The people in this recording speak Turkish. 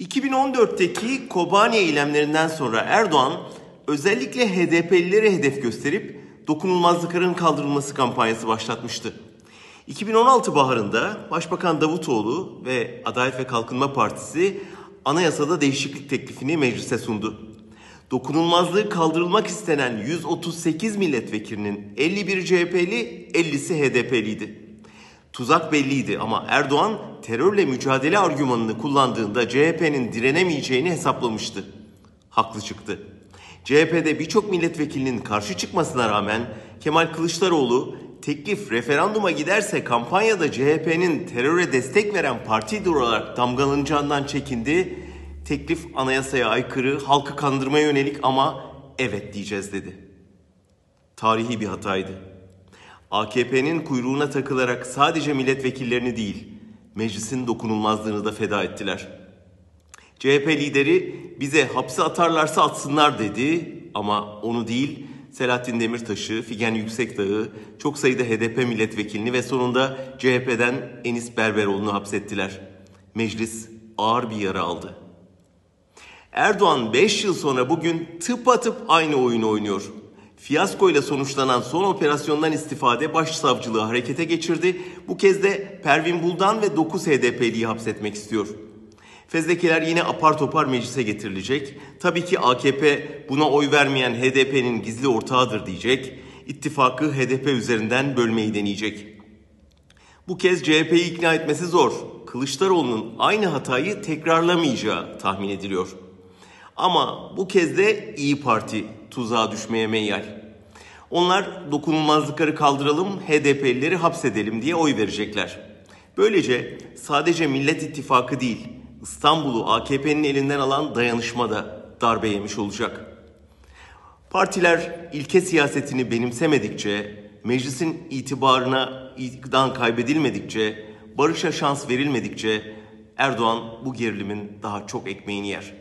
2014'teki Kobani eylemlerinden sonra Erdoğan özellikle HDP'lileri hedef gösterip dokunulmazlıkların kaldırılması kampanyası başlatmıştı. 2016 baharında Başbakan Davutoğlu ve Adalet ve Kalkınma Partisi anayasada değişiklik teklifini meclise sundu. Dokunulmazlığı kaldırılmak istenen 138 milletvekilinin 51 CHP'li, 50'si HDP'liydi. Tuzak belliydi ama Erdoğan terörle mücadele argümanını kullandığında CHP'nin direnemeyeceğini hesaplamıştı. Haklı çıktı. CHP'de birçok milletvekilinin karşı çıkmasına rağmen Kemal Kılıçdaroğlu teklif referanduma giderse kampanyada CHP'nin teröre destek veren partidir olarak damgalanacağından çekindi. Teklif anayasaya aykırı, halkı kandırmaya yönelik ama evet diyeceğiz dedi. Tarihi bir hataydı. AKP'nin kuyruğuna takılarak sadece milletvekillerini değil, meclisin dokunulmazlığını da feda ettiler. CHP lideri bize hapse atarlarsa atsınlar dedi ama onu değil Selahattin Demirtaş'ı, Figen Yüksekdağ'ı, çok sayıda HDP milletvekilini ve sonunda CHP'den Enis Berberoğlu'nu hapsettiler. Meclis ağır bir yara aldı. Erdoğan 5 yıl sonra bugün tıpatıp aynı oyunu oynuyor. Fiyasko ile sonuçlanan son operasyondan istifade başsavcılığı harekete geçirdi. Bu kez de Pervin Buldan ve 9 HDP'liyi hapsetmek istiyor. Fezlekeler yine apar topar meclise getirilecek. Tabii ki AKP buna oy vermeyen HDP'nin gizli ortağıdır diyecek. İttifakı HDP üzerinden bölmeyi deneyecek. Bu kez CHP'yi ikna etmesi zor. Kılıçdaroğlu'nun aynı hatayı tekrarlamayacağı tahmin ediliyor. Ama bu kez de İyi Parti tuzağa düşmeye meyyal. Onlar dokunulmazlıkları kaldıralım, HDP'lileri hapsedelim diye oy verecekler. Böylece sadece Millet İttifakı değil, İstanbul'u AKP'nin elinden alan dayanışma da darbe yemiş olacak. Partiler ilke siyasetini benimsemedikçe, meclisin itibarına iktidan kaybedilmedikçe, barışa şans verilmedikçe Erdoğan bu gerilimin daha çok ekmeğini yer.